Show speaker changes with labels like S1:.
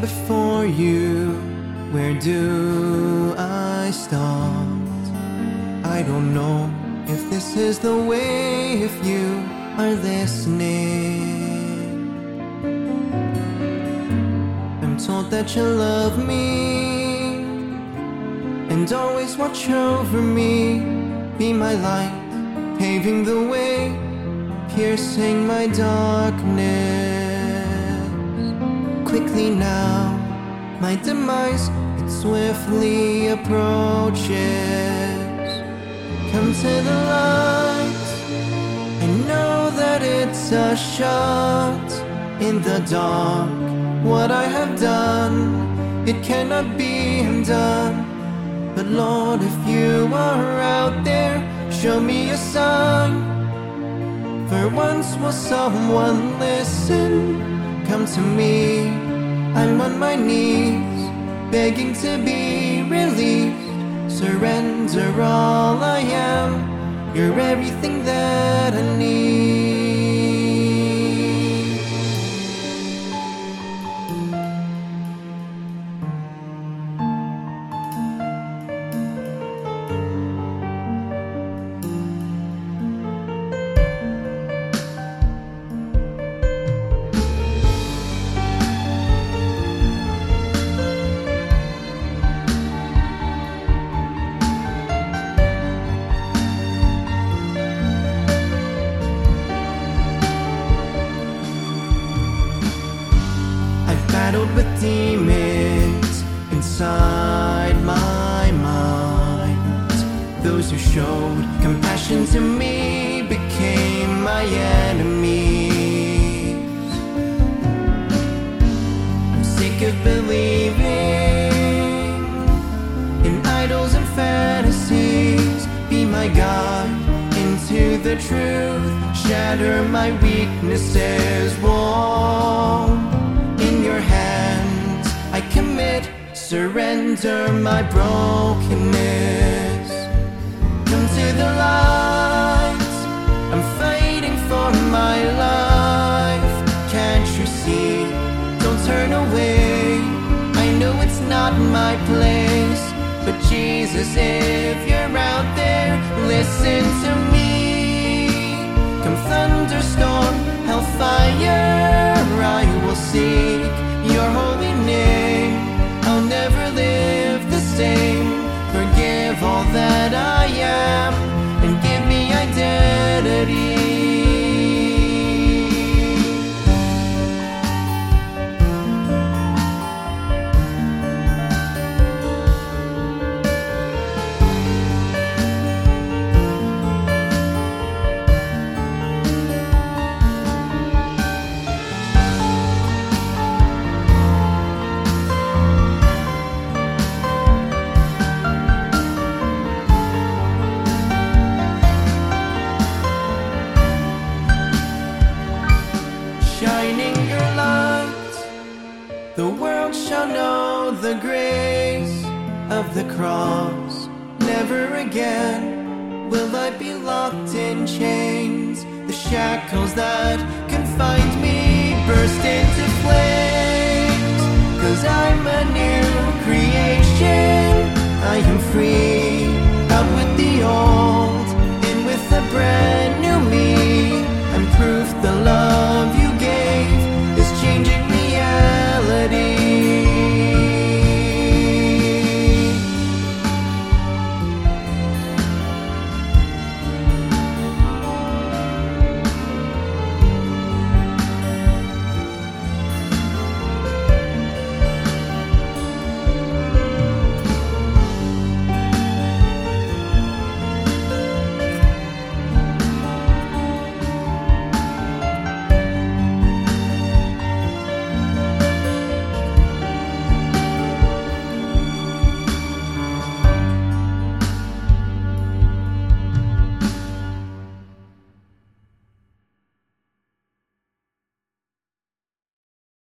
S1: before you, where do I start? I don't know if this is the way, if you are listening. I'm told that you love me and always watch over me, be my light, paving the way, piercing my darkness now. My demise, it swiftly approaches. Come to the light. I know that it's a shot in the dark. What I have done, it cannot be undone. But Lord, if you are out there, show me a sign. For once will someone listen? Come to me, I'm on my knees, begging to be released. Surrender all I am, you're everything that I need. With demons inside my mind. Those who showed compassion to me became my enemies. I'm sick of believing in idols and fantasies. Be my guide into the truth. Shatter my weaknesses. Whoa. Surrender my brokenness. Come to the light. I'm fighting for my life. Can't you see? Don't turn away. I know it's not my place. But Jesus, if you're out there, listen to me. The world shall know the grace of the cross. Never again will I be locked in chains. The shackles that confined me burst into flames. Cause I'm a new creation. I am free